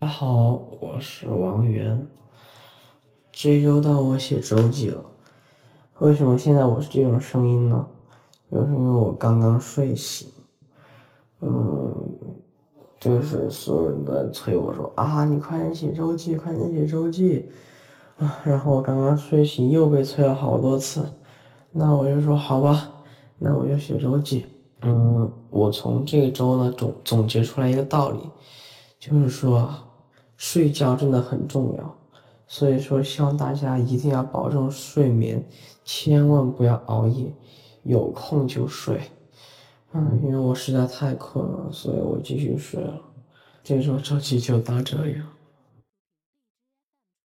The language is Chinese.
大家好，我是王源。这周到我写周记了。为什么现在我是这种声音呢？就是因为我刚刚睡醒。嗯，就是所有人都在催我说啊，你快点写周记，快点写周记啊！然后我刚刚睡醒，又被催了好多次。那我就说好吧，那我就写周记。嗯，我从这周呢总总结出来一个道理，就是说。睡觉真的很重要，所以说希望大家一定要保证睡眠，千万不要熬夜，有空就睡。嗯，因为我实在太困了，所以我继续睡了。这周这期就到这里了。